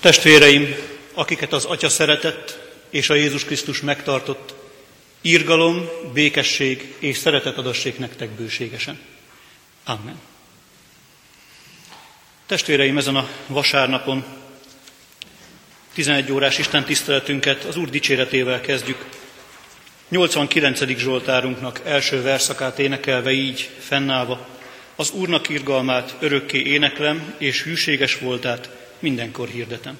Testvéreim, akiket az Atya szeretett és a Jézus Krisztus megtartott, írgalom, békesség és szeretet adassék nektek bőségesen. Amen. Testvéreim, ezen a vasárnapon 11 órás Isten tiszteletünket az Úr dicséretével kezdjük. 89. Zsoltárunknak első verszakát énekelve így, fennállva, az Úrnak irgalmát örökké éneklem, és hűséges voltát mindenkor hirdetem.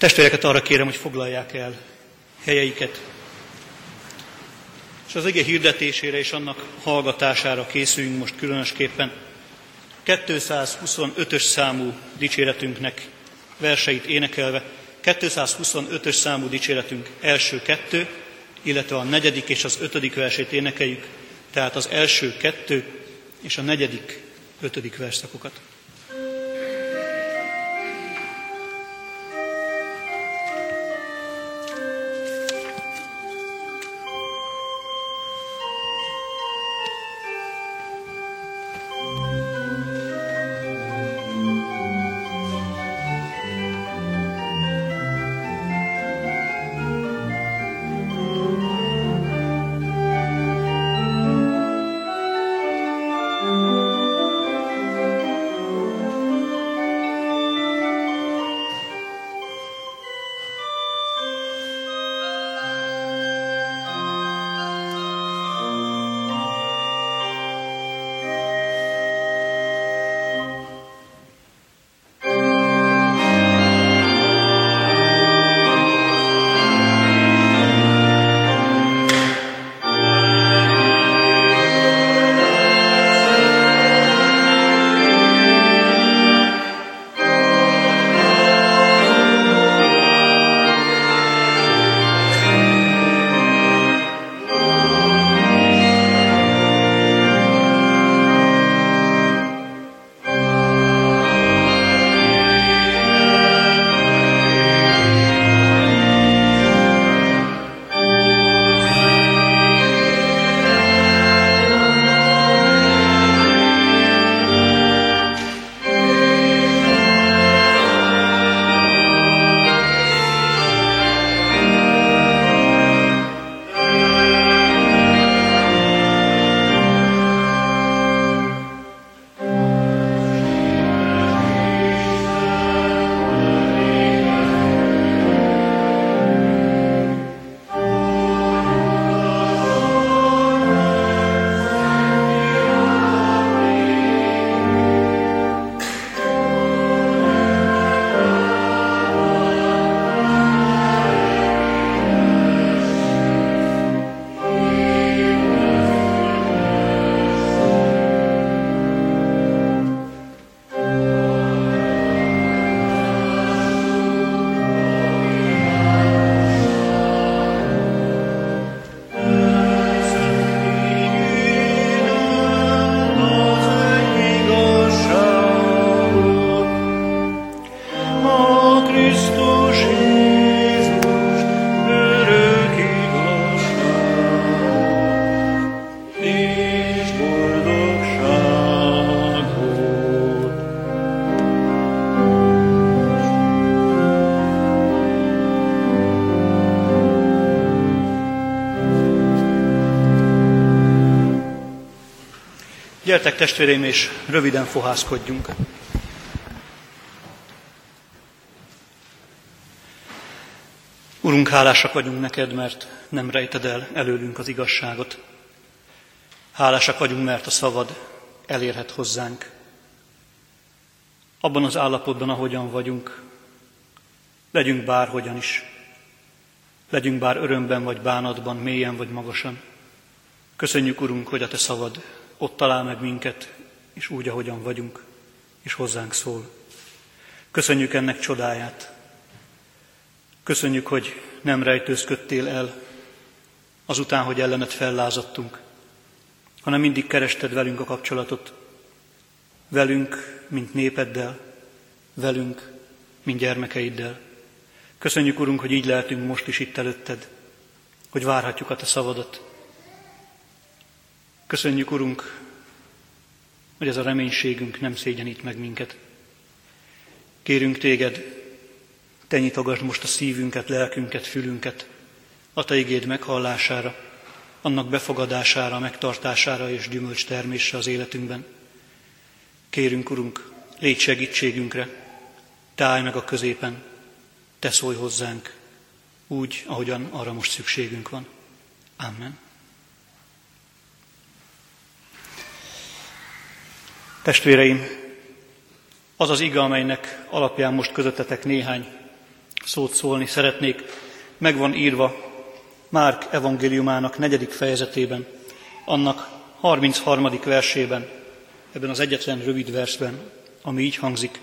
Testvéreket arra kérem, hogy foglalják el helyeiket, és az ige hirdetésére és annak hallgatására készüljünk most különösképpen. 225-ös számú dicséretünknek verseit énekelve, 225-ös számú dicséretünk első kettő, illetve a negyedik és az ötödik versét énekeljük, tehát az első kettő és a negyedik, ötödik verszakokat. Gyertek testvéreim, és röviden fohászkodjunk. Urunk, hálásak vagyunk neked, mert nem rejted el előlünk az igazságot. Hálásak vagyunk, mert a szavad elérhet hozzánk. Abban az állapotban, ahogyan vagyunk, legyünk bárhogyan is. Legyünk bár örömben vagy bánatban, mélyen vagy magasan. Köszönjük, Urunk, hogy a Te szavad ott talál meg minket, és úgy, ahogyan vagyunk, és hozzánk szól. Köszönjük ennek csodáját. Köszönjük, hogy nem rejtőzködtél el azután, hogy ellenet fellázadtunk, hanem mindig kerested velünk a kapcsolatot. Velünk, mint népeddel, velünk, mint gyermekeiddel. Köszönjük, Urunk, hogy így lehetünk most is itt előtted, hogy várhatjuk a Te szavadat. Köszönjük, Urunk, hogy ez a reménységünk nem szégyenít meg minket. Kérünk Téged, Te nyitogasd most a szívünket, lelkünket, fülünket a Te igéd meghallására, annak befogadására, megtartására és gyümölcs termésre az életünkben. Kérünk, Urunk, légy segítségünkre, Te állj meg a középen, Te szólj hozzánk, úgy, ahogyan arra most szükségünk van. Amen. Testvéreim, az az iga, amelynek alapján most közöttetek néhány szót szólni szeretnék, meg van írva Márk evangéliumának negyedik fejezetében, annak 33. versében, ebben az egyetlen rövid versben, ami így hangzik.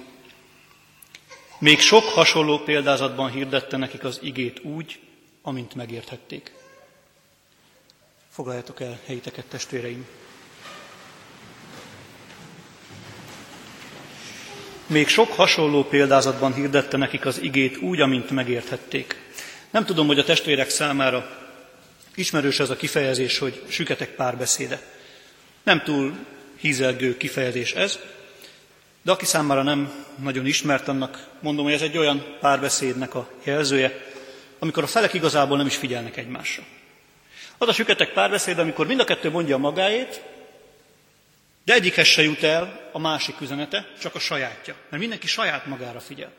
Még sok hasonló példázatban hirdette nekik az igét úgy, amint megérthették. Foglaljátok el helyiteket, testvéreim! Még sok hasonló példázatban hirdette nekik az igét úgy, amint megérthették. Nem tudom, hogy a testvérek számára ismerős ez a kifejezés, hogy süketek párbeszéde. Nem túl hízelgő kifejezés ez, de aki számára nem nagyon ismert, annak mondom, hogy ez egy olyan párbeszédnek a jelzője, amikor a felek igazából nem is figyelnek egymásra. Az a süketek párbeszéd, amikor mind a kettő mondja magáét, de egyikhez se jut el a másik üzenete, csak a sajátja. Mert mindenki saját magára figyel.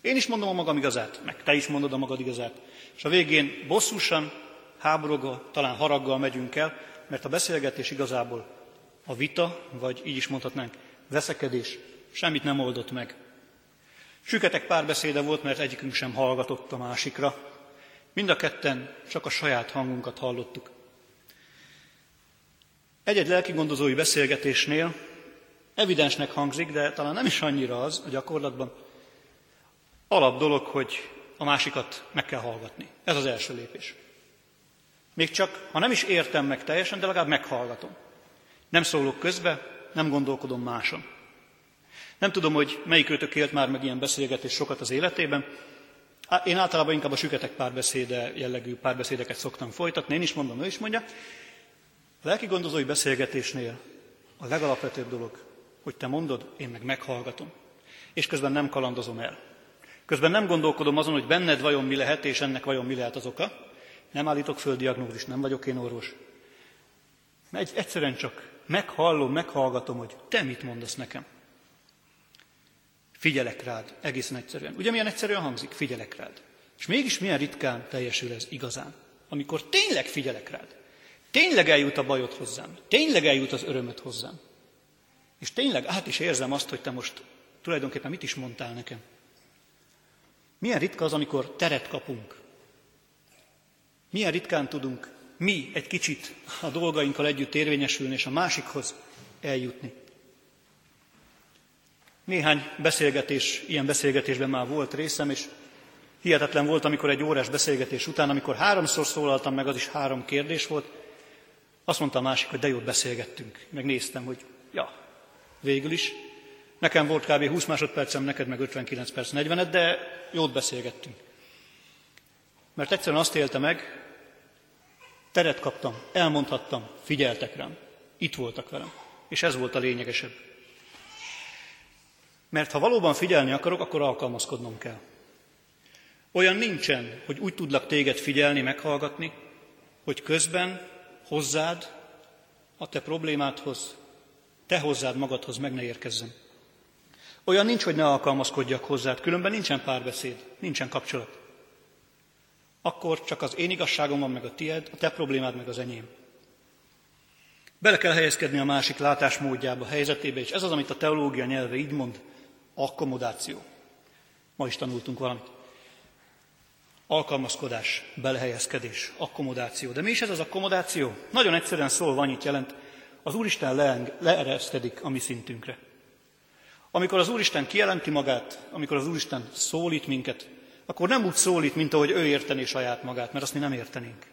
Én is mondom a magam igazát, meg te is mondod a magad igazát. És a végén bosszusan, háborogva, talán haraggal megyünk el, mert a beszélgetés igazából a vita, vagy így is mondhatnánk, veszekedés semmit nem oldott meg. Süketek párbeszéde volt, mert egyikünk sem hallgatott a másikra. Mind a ketten csak a saját hangunkat hallottuk. Egy-egy lelkigondozói beszélgetésnél evidensnek hangzik, de talán nem is annyira az a gyakorlatban, alap dolog, hogy a másikat meg kell hallgatni. Ez az első lépés. Még csak, ha nem is értem meg teljesen, de legalább meghallgatom. Nem szólok közbe, nem gondolkodom máson. Nem tudom, hogy melyik őtök élt már meg ilyen beszélgetés sokat az életében. Én általában inkább a süketek párbeszéde jellegű párbeszédeket szoktam folytatni, én is mondom, ő is mondja. Lelki gondozói beszélgetésnél a legalapvetőbb dolog, hogy te mondod, én meg meghallgatom. És közben nem kalandozom el. Közben nem gondolkodom azon, hogy benned vajon mi lehet, és ennek vajon mi lehet az oka. Nem állítok föl diagnózist, nem vagyok én orvos. Egy, egyszerűen csak meghallom, meghallgatom, hogy te mit mondasz nekem. Figyelek rád, egészen egyszerűen. Ugye milyen egyszerűen hangzik? Figyelek rád. És mégis milyen ritkán teljesül ez igazán. Amikor tényleg figyelek rád. Tényleg eljut a bajod hozzám. Tényleg eljut az örömöt hozzám. És tényleg át is érzem azt, hogy te most tulajdonképpen mit is mondtál nekem. Milyen ritka az, amikor teret kapunk. Milyen ritkán tudunk mi egy kicsit a dolgainkkal együtt érvényesülni, és a másikhoz eljutni. Néhány beszélgetés, ilyen beszélgetésben már volt részem, és hihetetlen volt, amikor egy órás beszélgetés után, amikor háromszor szólaltam meg, az is három kérdés volt, azt mondta a másik, hogy de jót beszélgettünk. Megnéztem, hogy ja, végül is. Nekem volt kb. 20 másodpercem, neked meg 59 perc 40 de jót beszélgettünk. Mert egyszerűen azt élte meg, teret kaptam, elmondhattam, figyeltek rám, itt voltak velem. És ez volt a lényegesebb. Mert ha valóban figyelni akarok, akkor alkalmazkodnom kell. Olyan nincsen, hogy úgy tudlak téged figyelni, meghallgatni, hogy közben hozzád, a te problémádhoz te hozzád magadhoz meg ne érkezzem. Olyan nincs, hogy ne alkalmazkodjak hozzád, különben nincsen párbeszéd, nincsen kapcsolat. Akkor csak az én igazságom van meg a tied, a te problémád meg az enyém. Bele kell helyezkedni a másik látásmódjába, helyzetébe, és ez az, amit a teológia nyelve így mond, akkomodáció. Ma is tanultunk valamit. Alkalmazkodás, belehelyezkedés, akkomodáció. De mi is ez az akkomodáció? Nagyon egyszerűen szólva annyit jelent, az Úristen leereszkedik a mi szintünkre. Amikor az Úristen kijelenti magát, amikor az Úristen szólít minket, akkor nem úgy szólít, mint ahogy ő értené saját magát, mert azt mi nem értenénk.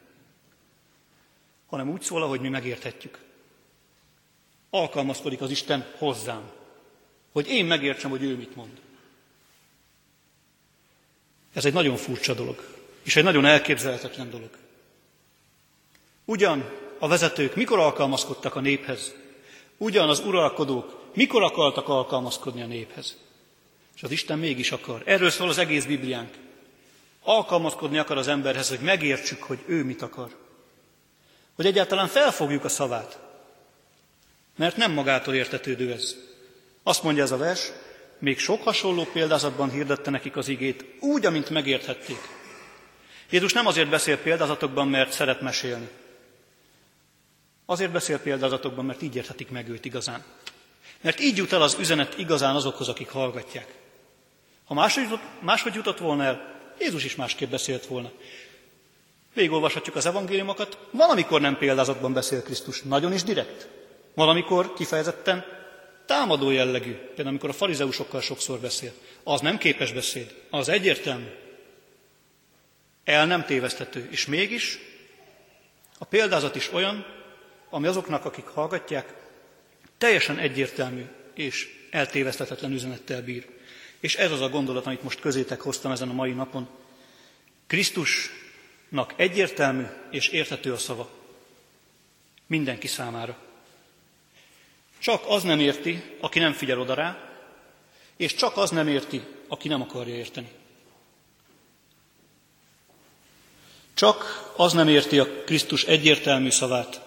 Hanem úgy szól, ahogy mi megérthetjük. Alkalmazkodik az Isten hozzám, hogy én megértsem, hogy ő mit mond. Ez egy nagyon furcsa dolog, és egy nagyon elképzelhetetlen dolog. Ugyan a vezetők mikor alkalmazkodtak a néphez, ugyan az uralkodók mikor akartak alkalmazkodni a néphez. És az Isten mégis akar. Erről szól az egész Bibliánk. Alkalmazkodni akar az emberhez, hogy megértsük, hogy ő mit akar. Hogy egyáltalán felfogjuk a szavát. Mert nem magától értetődő ez. Azt mondja ez a vers, még sok hasonló példázatban hirdette nekik az igét, úgy, amint megérthették. Jézus nem azért beszél példázatokban, mert szeret mesélni. Azért beszél példázatokban, mert így érthetik meg őt igazán. Mert így jut el az üzenet igazán azokhoz, akik hallgatják. Ha máshogy, máshogy jutott volna el, Jézus is másképp beszélt volna. Végigolvashatjuk az evangéliumokat, valamikor nem példázatban beszél Krisztus, nagyon is direkt. Valamikor kifejezetten támadó jellegű, például amikor a farizeusokkal sokszor beszél. Az nem képes beszéd, az egyértelmű. El nem tévesztető, és mégis a példázat is olyan, ami azoknak, akik hallgatják, teljesen egyértelmű és eltévesztetetlen üzenettel bír. És ez az a gondolat, amit most közétek hoztam ezen a mai napon. Krisztusnak egyértelmű és érthető a szava. Mindenki számára. Csak az nem érti, aki nem figyel oda rá, és csak az nem érti, aki nem akarja érteni. Csak az nem érti a Krisztus egyértelmű szavát,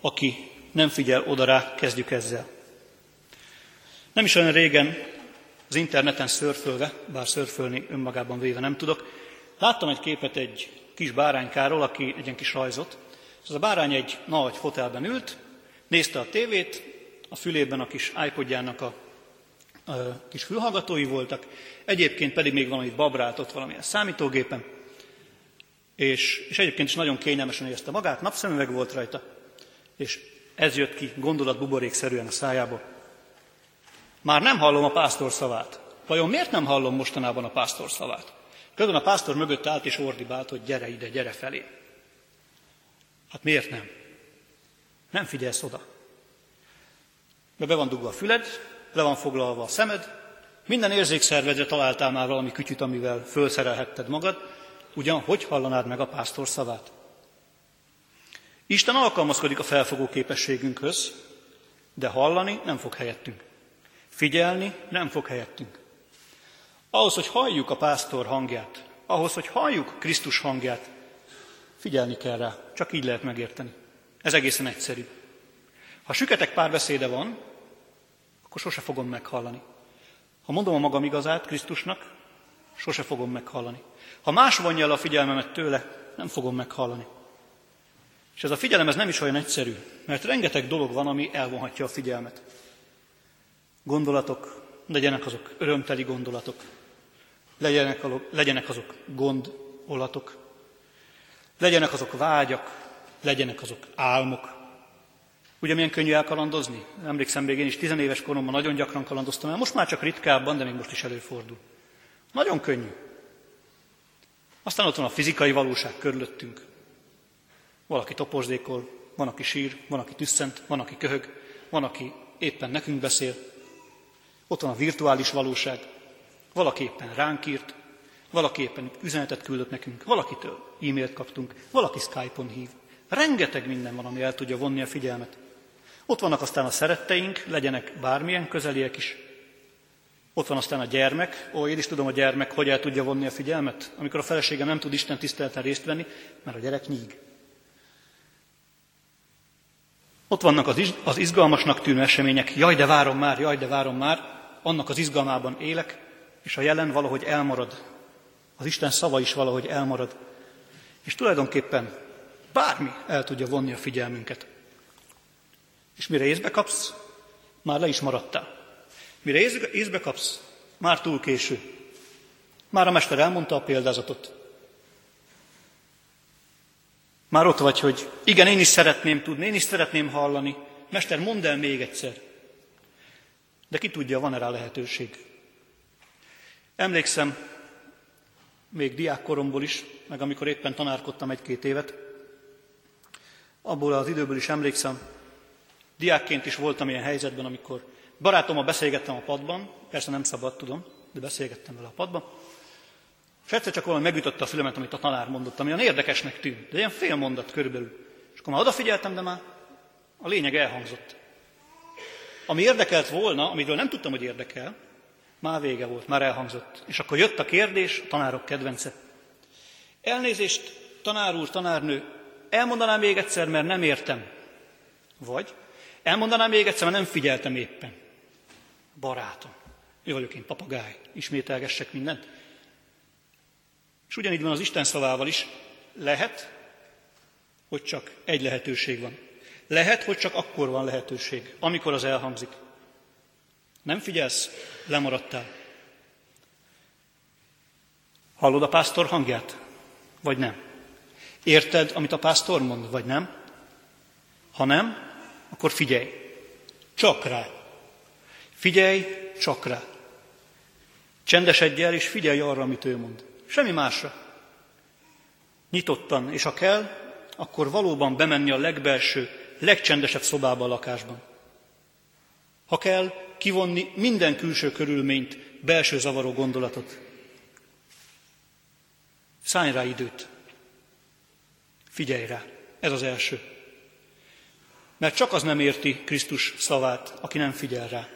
aki nem figyel oda rá, kezdjük ezzel. Nem is olyan régen az interneten szörfölve, bár szörfölni önmagában véve nem tudok, láttam egy képet egy kis báránykáról, aki egy ilyen kis rajzot. Ez a bárány egy nagy fotelben ült, nézte a tévét, a fülében a kis iPodjának a, a kis fülhallgatói voltak, egyébként pedig még valami babrált ott valamilyen számítógépen, és, és egyébként is nagyon kényelmesen érezte magát, napszemüveg volt rajta, és ez jött ki gondolat buborékszerűen a szájából. Már nem hallom a pásztor szavát. Vajon miért nem hallom mostanában a pásztor szavát? Közben a pásztor mögött állt és ordibált, hogy gyere ide, gyere felé. Hát miért nem? Nem figyelsz oda. Be, be van dugva a füled, le van foglalva a szemed, minden érzékszervedre találtál már valami kütyüt, amivel fölszerelhetted magad, ugyan hogy hallanád meg a pásztor szavát? Isten alkalmazkodik a felfogó képességünkhöz, de hallani nem fog helyettünk. Figyelni nem fog helyettünk. Ahhoz, hogy halljuk a pásztor hangját, ahhoz, hogy halljuk Krisztus hangját, figyelni kell rá, csak így lehet megérteni. Ez egészen egyszerű. Ha süketek párbeszéde van, akkor sose fogom meghallani. Ha mondom a magam igazát Krisztusnak, sose fogom meghallani. Ha más vonja el a figyelmemet tőle, nem fogom meghallani. És ez a figyelem ez nem is olyan egyszerű, mert rengeteg dolog van, ami elvonhatja a figyelmet. Gondolatok, legyenek azok örömteli gondolatok, legyenek, legyenek azok gondolatok, legyenek azok vágyak, legyenek azok álmok. Ugye milyen könnyű elkalandozni? Emlékszem, még én is tizenéves koromban nagyon gyakran kalandoztam el, most már csak ritkábban, de még most is előfordul. Nagyon könnyű. Aztán ott van a fizikai valóság körülöttünk. Valaki topozdékol, van, aki sír, van, aki tüsszent, van, aki köhög, van, aki éppen nekünk beszél. Ott van a virtuális valóság, valaki éppen ránk írt, valaki éppen üzenetet küldött nekünk, valakitől e-mailt kaptunk, valaki Skype-on hív. Rengeteg minden van, ami el tudja vonni a figyelmet. Ott vannak aztán a szeretteink, legyenek bármilyen közeliek is. Ott van aztán a gyermek. Ó, én is tudom a gyermek, hogy el tudja vonni a figyelmet, amikor a feleségem nem tud Isten tiszteleten részt venni, mert a gyerek nyíg. Ott vannak az, az izgalmasnak tűnő események, jaj, de várom már, jaj, de várom már, annak az izgalmában élek, és a jelen valahogy elmarad. Az Isten szava is valahogy elmarad. És tulajdonképpen bármi el tudja vonni a figyelmünket. És mire észbe kapsz, már le is maradtál. Mire észbe kapsz, már túl késő. Már a mester elmondta a példázatot. Már ott vagy, hogy igen, én is szeretném tudni, én is szeretném hallani. Mester, mondd el még egyszer. De ki tudja, van-e rá lehetőség. Emlékszem, még diákkoromból is, meg amikor éppen tanárkodtam egy-két évet, abból az időből is emlékszem, diákként is voltam ilyen helyzetben, amikor barátommal beszélgettem a padban, persze nem szabad, tudom, de beszélgettem vele a padban, és egyszer csak valami megütötte a fülemet, amit a tanár mondott, ami olyan érdekesnek tűnt, de ilyen fél mondat körülbelül. És akkor már odafigyeltem, de már a lényeg elhangzott. Ami érdekelt volna, amiről nem tudtam, hogy érdekel, már vége volt, már elhangzott. És akkor jött a kérdés, a tanárok kedvence. Elnézést, tanár úr, tanárnő, elmondanám még egyszer, mert nem értem. Vagy elmondanám még egyszer, mert nem figyeltem éppen. Barátom. Ő vagyok én, papagáj. Ismételgessek mindent. És ugyanígy van az Isten szavával is. Lehet, hogy csak egy lehetőség van. Lehet, hogy csak akkor van lehetőség, amikor az elhangzik. Nem figyelsz, lemaradtál. Hallod a pásztor hangját, vagy nem? Érted, amit a pásztor mond, vagy nem? Ha nem, akkor figyelj. Csak rá. Figyelj csak rá. Csendesedj el, és figyelj arra, amit ő mond. Semmi másra. Nyitottan, és ha kell, akkor valóban bemenni a legbelső, legcsendesebb szobába a lakásban. Ha kell, kivonni minden külső körülményt, belső zavaró gondolatot. Szállj rá időt. Figyelj rá. Ez az első. Mert csak az nem érti Krisztus szavát, aki nem figyel rá.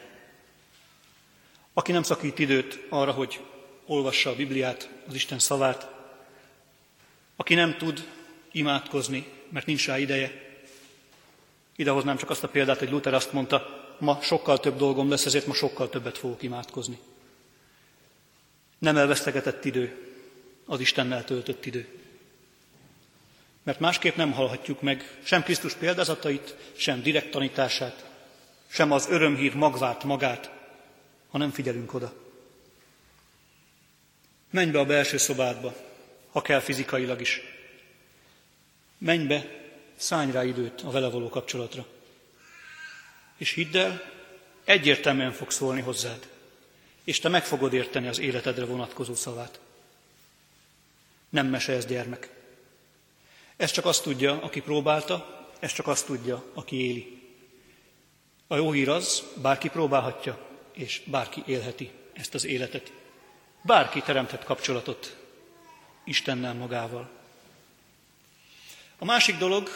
Aki nem szakít időt arra, hogy olvassa a Bibliát, az Isten szavát, aki nem tud imádkozni, mert nincs rá ideje. Idehoznám csak azt a példát, hogy Luther azt mondta, ma sokkal több dolgom lesz, ezért ma sokkal többet fogok imádkozni. Nem elvesztegetett idő, az Istennel töltött idő. Mert másképp nem hallhatjuk meg sem Krisztus példázatait, sem direkt tanítását, sem az örömhír magvát magát, ha nem figyelünk oda. Menj be a belső szobádba, ha kell fizikailag is. Menj be, szállj rá időt a vele való kapcsolatra. És hidd el, egyértelműen fog szólni hozzád, és te meg fogod érteni az életedre vonatkozó szavát. Nem mese ez gyermek. Ez csak azt tudja, aki próbálta, ez csak azt tudja, aki éli. A jó hír az, bárki próbálhatja, és bárki élheti ezt az életet. Bárki teremthet kapcsolatot Istennel magával. A másik dolog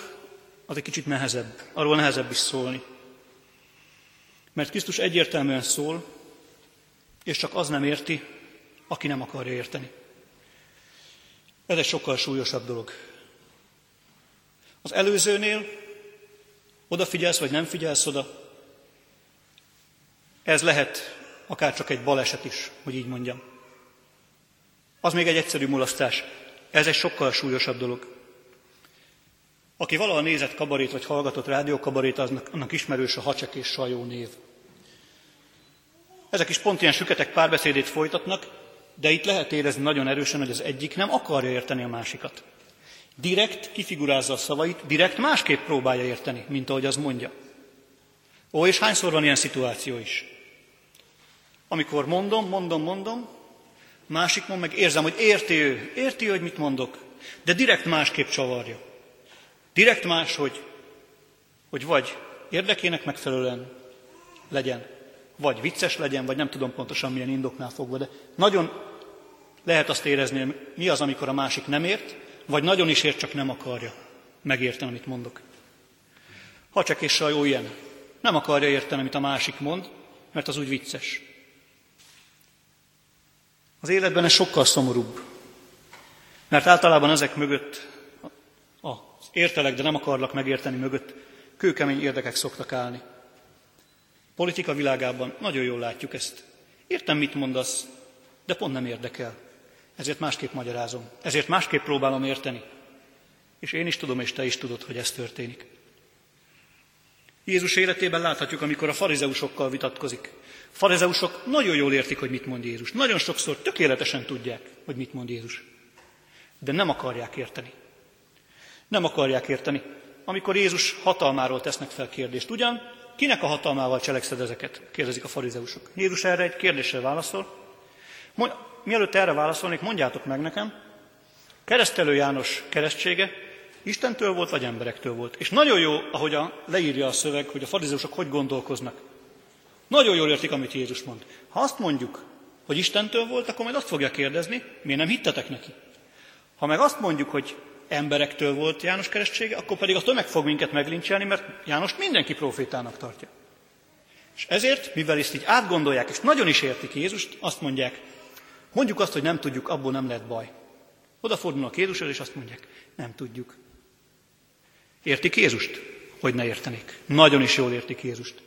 az egy kicsit nehezebb, arról nehezebb is szólni. Mert Krisztus egyértelműen szól, és csak az nem érti, aki nem akarja érteni. Ez egy sokkal súlyosabb dolog. Az előzőnél odafigyelsz, vagy nem figyelsz oda, ez lehet akár csak egy baleset is, hogy így mondjam. Az még egy egyszerű mulasztás. Ez egy sokkal súlyosabb dolog. Aki valaha nézett kabarét, vagy hallgatott rádiókabarét, aznak, annak ismerős a hacsek és sajó név. Ezek is pont ilyen süketek párbeszédét folytatnak, de itt lehet érezni nagyon erősen, hogy az egyik nem akarja érteni a másikat. Direkt kifigurázza a szavait, direkt másképp próbálja érteni, mint ahogy az mondja. Ó, és hányszor van ilyen szituáció is? Amikor mondom, mondom, mondom, másik mond meg érzem, hogy érti ő, érti hogy mit mondok, de direkt másképp csavarja. Direkt más, hogy, hogy vagy érdekének megfelelően legyen, vagy vicces legyen, vagy nem tudom pontosan milyen indoknál fogva, de nagyon lehet azt érezni, mi az, amikor a másik nem ért, vagy nagyon is ért, csak nem akarja megérteni, amit mondok. Ha csak és a jó ilyen. Nem akarja érteni, amit a másik mond, mert az úgy vicces. Az életben ez sokkal szomorúbb. Mert általában ezek mögött, az értelek, de nem akarlak megérteni mögött, kőkemény érdekek szoktak állni. Politika világában nagyon jól látjuk ezt. Értem, mit mondasz, de pont nem érdekel. Ezért másképp magyarázom. Ezért másképp próbálom érteni. És én is tudom, és te is tudod, hogy ez történik. Jézus életében láthatjuk, amikor a farizeusokkal vitatkozik. A farizeusok nagyon jól értik, hogy mit mond Jézus. Nagyon sokszor tökéletesen tudják, hogy mit mond Jézus. De nem akarják érteni. Nem akarják érteni. Amikor Jézus hatalmáról tesznek fel kérdést. Ugyan, kinek a hatalmával cselekszed ezeket? kérdezik a farizeusok. Jézus erre egy kérdéssel válaszol. Mielőtt erre válaszolnék, mondjátok meg nekem, keresztelő János keresztsége Istentől volt, vagy emberektől volt. És nagyon jó, ahogy a, leírja a szöveg, hogy a farizeusok hogy gondolkoznak. Nagyon jól értik, amit Jézus mond. Ha azt mondjuk, hogy Istentől volt, akkor majd azt fogja kérdezni, miért nem hittetek neki. Ha meg azt mondjuk, hogy emberektől volt János keresztsége, akkor pedig a tömeg fog minket meglincselni, mert János mindenki profétának tartja. És ezért, mivel ezt így átgondolják, és nagyon is értik Jézust, azt mondják, mondjuk azt, hogy nem tudjuk, abból nem lett baj. Odafordulnak Jézushoz, és azt mondják, nem tudjuk. Értik Jézust? Hogy ne értenék. Nagyon is jól értik Jézust.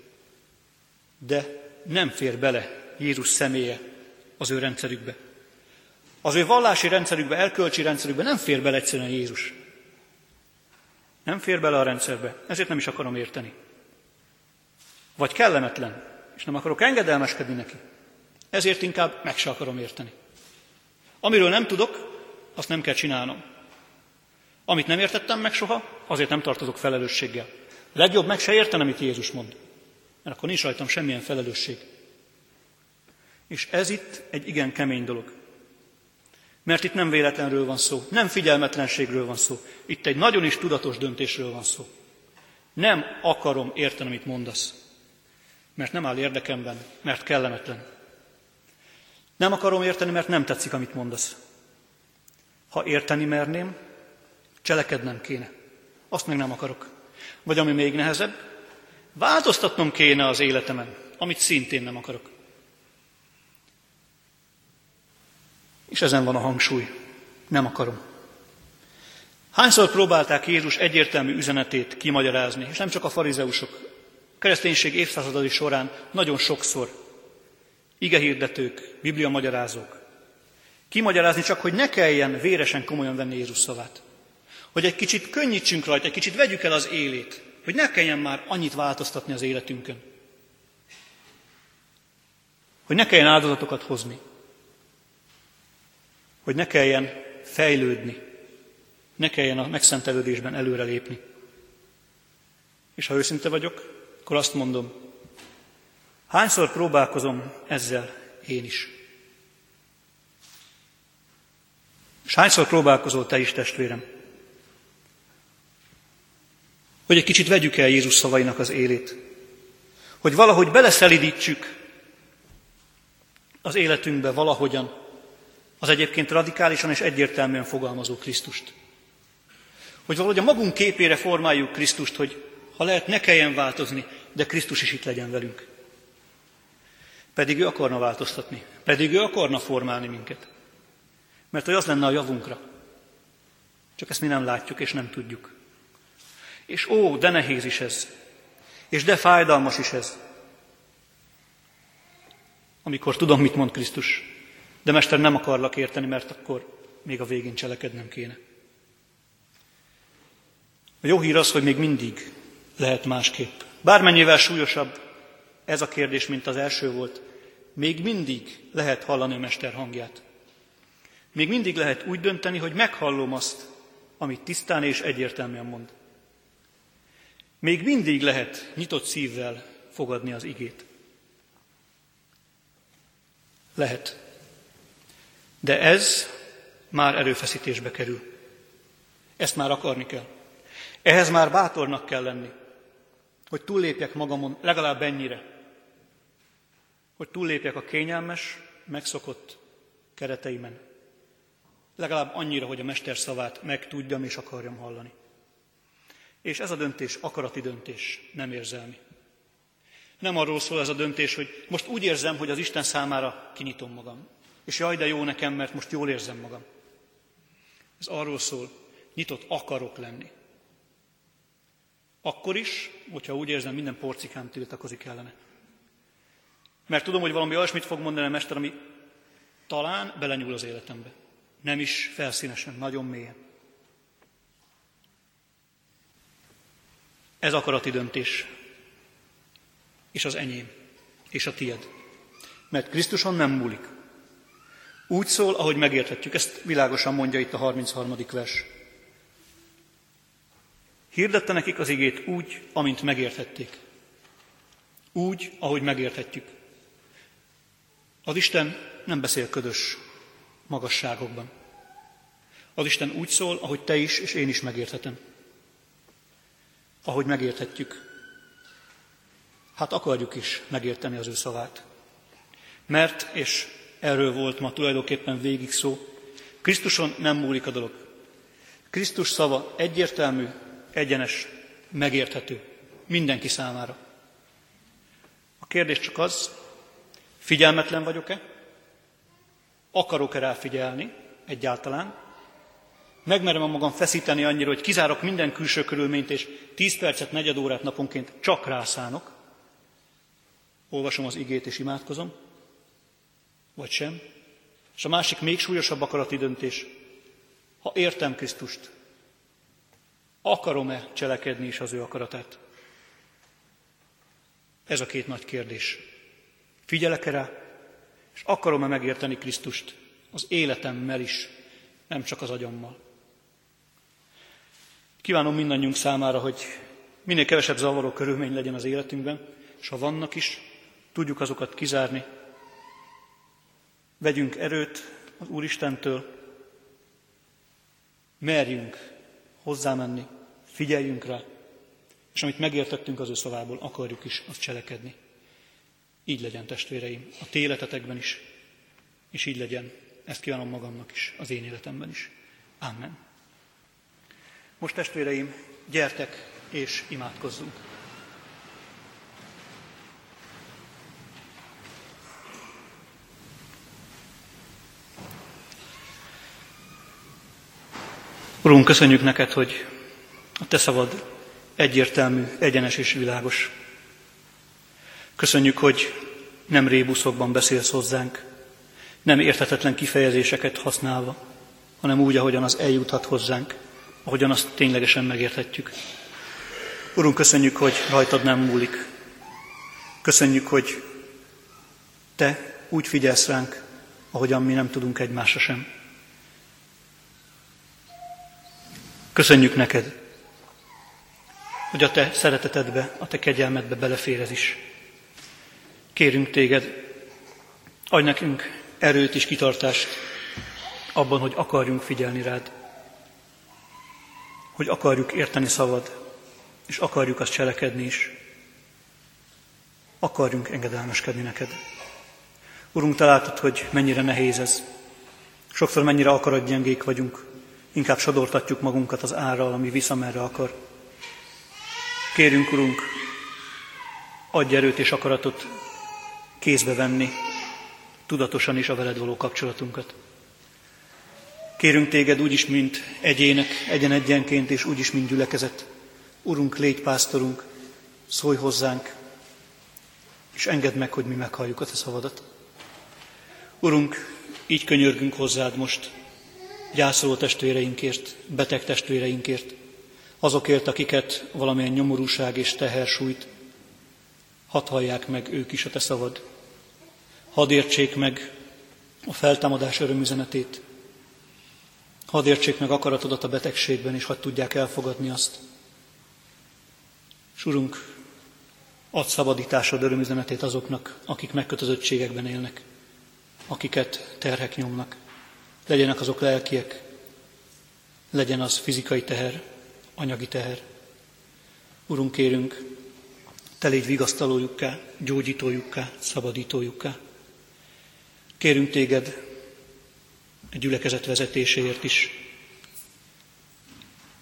De nem fér bele Jézus személye az ő rendszerükbe. Az ő vallási rendszerükbe, elkölcsi rendszerükbe nem fér bele egyszerűen Jézus. Nem fér bele a rendszerbe, ezért nem is akarom érteni. Vagy kellemetlen, és nem akarok engedelmeskedni neki. Ezért inkább meg se akarom érteni. Amiről nem tudok, azt nem kell csinálnom. Amit nem értettem meg soha, azért nem tartozok felelősséggel. Legjobb meg se értenem, amit Jézus mond. Mert akkor nincs rajtam semmilyen felelősség. És ez itt egy igen kemény dolog. Mert itt nem véletlenről van szó, nem figyelmetlenségről van szó. Itt egy nagyon is tudatos döntésről van szó. Nem akarom érteni, amit mondasz. Mert nem áll érdekemben, mert kellemetlen. Nem akarom érteni, mert nem tetszik, amit mondasz. Ha érteni merném, cselekednem kéne. Azt meg nem akarok. Vagy ami még nehezebb, változtatnom kéne az életemen, amit szintén nem akarok. És ezen van a hangsúly. Nem akarom. Hányszor próbálták Jézus egyértelmű üzenetét kimagyarázni, és nem csak a farizeusok. A kereszténység évszázadai során nagyon sokszor igehirdetők, biblia magyarázók. Kimagyarázni csak, hogy ne kelljen véresen komolyan venni Jézus szavát. Hogy egy kicsit könnyítsünk rajta, egy kicsit vegyük el az élét, hogy ne kelljen már annyit változtatni az életünkön. Hogy ne kelljen áldozatokat hozni. Hogy ne kelljen fejlődni. Ne kelljen a megszentelődésben előrelépni. És ha őszinte vagyok, akkor azt mondom, hányszor próbálkozom ezzel én is. És hányszor próbálkozol te is, testvérem? Hogy egy kicsit vegyük el Jézus szavainak az élét. Hogy valahogy beleszelidítsük az életünkbe valahogyan az egyébként radikálisan és egyértelműen fogalmazó Krisztust. Hogy valahogy a magunk képére formáljuk Krisztust, hogy ha lehet, ne kelljen változni, de Krisztus is itt legyen velünk. Pedig ő akarna változtatni, pedig ő akarna formálni minket. Mert hogy az lenne a javunkra. Csak ezt mi nem látjuk és nem tudjuk. És ó, de nehéz is ez. És de fájdalmas is ez. Amikor tudom, mit mond Krisztus. De Mester, nem akarlak érteni, mert akkor még a végén cselekednem kéne. A jó hír az, hogy még mindig lehet másképp. Bármennyivel súlyosabb ez a kérdés, mint az első volt, még mindig lehet hallani a Mester hangját. Még mindig lehet úgy dönteni, hogy meghallom azt, amit tisztán és egyértelműen mond. Még mindig lehet nyitott szívvel fogadni az igét. Lehet. De ez már erőfeszítésbe kerül. Ezt már akarni kell. Ehhez már bátornak kell lenni, hogy túllépjek magamon legalább ennyire. Hogy túllépjek a kényelmes, megszokott kereteimen. Legalább annyira, hogy a Mester szavát megtudjam és akarjam hallani. És ez a döntés akarati döntés, nem érzelmi. Nem arról szól ez a döntés, hogy most úgy érzem, hogy az Isten számára kinyitom magam. És jaj, de jó nekem, mert most jól érzem magam. Ez arról szól, nyitott akarok lenni. Akkor is, hogyha úgy érzem, minden porcikám tiltakozik ellene. Mert tudom, hogy valami olyasmit fog mondani a mester, ami talán belenyúl az életembe. Nem is felszínesen, nagyon mélyen. Ez akarati döntés. És az enyém. És a tied. Mert Krisztuson nem múlik. Úgy szól, ahogy megérthetjük. Ezt világosan mondja itt a 33. vers. Hirdette nekik az igét úgy, amint megérthették. Úgy, ahogy megérthetjük. Az Isten nem beszél ködös magasságokban. Az Isten úgy szól, ahogy te is és én is megérthetem. Ahogy megérthetjük. Hát akarjuk is megérteni az ő szavát. Mert, és erről volt ma tulajdonképpen végig szó, Krisztuson nem múlik a dolog. Krisztus szava egyértelmű, egyenes, megérthető mindenki számára. A kérdés csak az, figyelmetlen vagyok-e, akarok-e rá figyelni egyáltalán, megmerem a magam feszíteni annyira, hogy kizárok minden külső körülményt, és 10 percet, negyed órát naponként csak rászánok, olvasom az igét és imádkozom, vagy sem. És a másik még súlyosabb akarati döntés, ha értem Krisztust, Akarom-e cselekedni is az ő akaratát? Ez a két nagy kérdés. Figyelek-e rá, és akarom-e megérteni Krisztust az életemmel is, nem csak az agyammal? Kívánom mindannyiunk számára, hogy minél kevesebb zavaró körülmény legyen az életünkben, és ha vannak is, tudjuk azokat kizárni. Vegyünk erőt az Úristentől, merjünk hozzámenni, figyeljünk rá, és amit megértettünk az ő szavából, akarjuk is azt cselekedni. Így legyen, testvéreim, a ti is, és így legyen, ezt kívánom magamnak is, az én életemben is. Amen. Most testvéreim, gyertek és imádkozzunk. Urunk, köszönjük neked, hogy a te szavad egyértelmű, egyenes és világos. Köszönjük, hogy nem rébuszokban beszélsz hozzánk, nem érthetetlen kifejezéseket használva, hanem úgy, ahogyan az eljuthat hozzánk, ahogyan azt ténylegesen megérthetjük. Urunk, köszönjük, hogy rajtad nem múlik. Köszönjük, hogy Te úgy figyelsz ránk, ahogyan mi nem tudunk egymásra sem. Köszönjük neked, hogy a te szeretetedbe, a te kegyelmedbe belefér ez is. Kérünk téged, adj nekünk erőt és kitartást abban, hogy akarjunk figyelni rád, hogy akarjuk érteni szavad, és akarjuk azt cselekedni is. Akarjunk engedelmeskedni neked. Urunk, te látod, hogy mennyire nehéz ez. Sokszor mennyire akaratgyengék vagyunk, inkább sodortatjuk magunkat az árral, ami visz, amerre akar. Kérünk, Urunk, adj erőt és akaratot kézbe venni, tudatosan is a veled való kapcsolatunkat. Kérünk téged úgyis, mint egyének, egyen-egyenként, és úgyis, mint gyülekezet. Urunk, légy pásztorunk, szólj hozzánk, és engedd meg, hogy mi meghalljuk a te szavadat. Urunk, így könyörgünk hozzád most, gyászoló testvéreinkért, beteg testvéreinkért, azokért, akiket valamilyen nyomorúság és teher sújt, hadd hallják meg ők is a te szavad. Hadd értsék meg a feltámadás örömüzenetét. Hadd értsék meg akaratodat a betegségben, és hadd tudják elfogadni azt. Surunk, add szabadításod örömüzenetét azoknak, akik megkötözöttségekben élnek, akiket terhek nyomnak. Legyenek azok lelkiek, legyen az fizikai teher, anyagi teher. Urunk, kérünk, te légy vigasztalójukká, gyógyítójukká, szabadítójukká. Kérünk téged egy gyülekezet vezetéséért is,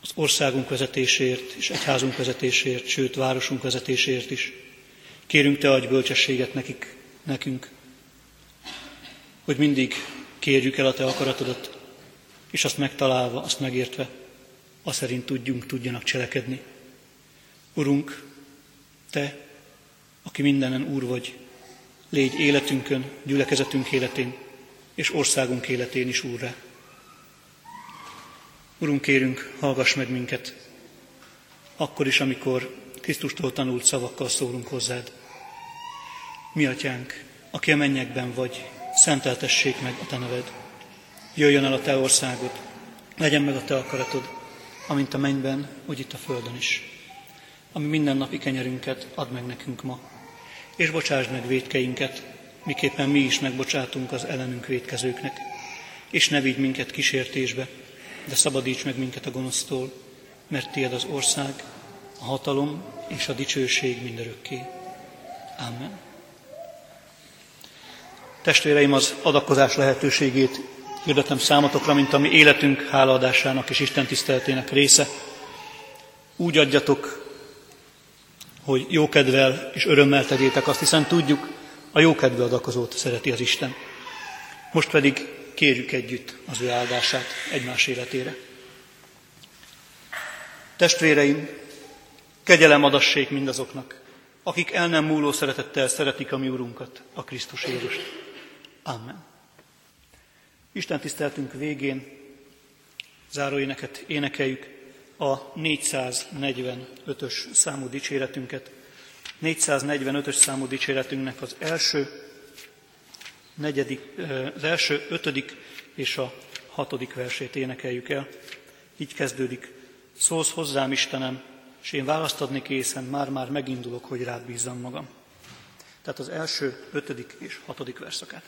az országunk vezetéséért és egyházunk vezetéséért, sőt, városunk vezetéséért is. Kérünk Te adj bölcsességet nekik, nekünk, hogy mindig kérjük el a Te akaratodat, és azt megtalálva, azt megértve, azt szerint tudjunk, tudjanak cselekedni. Urunk, Te, aki mindenen Úr vagy, légy életünkön, gyülekezetünk életén, és országunk életén is Úrra. Urunk, kérünk, hallgass meg minket, akkor is, amikor Krisztustól tanult szavakkal szólunk hozzád. Mi, Atyánk, aki a mennyekben vagy, szenteltessék meg a Te neved. Jöjjön el a Te országod, legyen meg a Te akaratod, amint a mennyben, úgy itt a földön is. Ami mindennapi kenyerünket add meg nekünk ma, és bocsásd meg védkeinket, miképpen mi is megbocsátunk az ellenünk védkezőknek. És ne vigy minket kísértésbe, de szabadíts meg minket a gonosztól, mert tiéd az ország, a hatalom és a dicsőség mindörökké. Amen. Testvéreim, az adakozás lehetőségét hirdetem számotokra, mint ami életünk hálaadásának és Isten tiszteletének része. Úgy adjatok, hogy jókedvel és örömmel tegyétek azt, hiszen tudjuk, a jókedvű adakozót szereti az Isten. Most pedig kérjük együtt az ő áldását egymás életére. Testvéreim, kegyelem adassék mindazoknak, akik el nem múló szeretettel szeretik a mi Urunkat, a Krisztus Jézust. Amen. Isten tiszteltünk végén záróéneket énekeljük a 445-ös számú dicséretünket. 445-ös számú dicséretünknek az első, negyedik, az első, ötödik és a hatodik versét énekeljük el. Így kezdődik. Szólsz hozzám, Istenem, és én választadni készen, már-már megindulok, hogy rád bízzam magam. Tehát az első, ötödik és hatodik verszakát.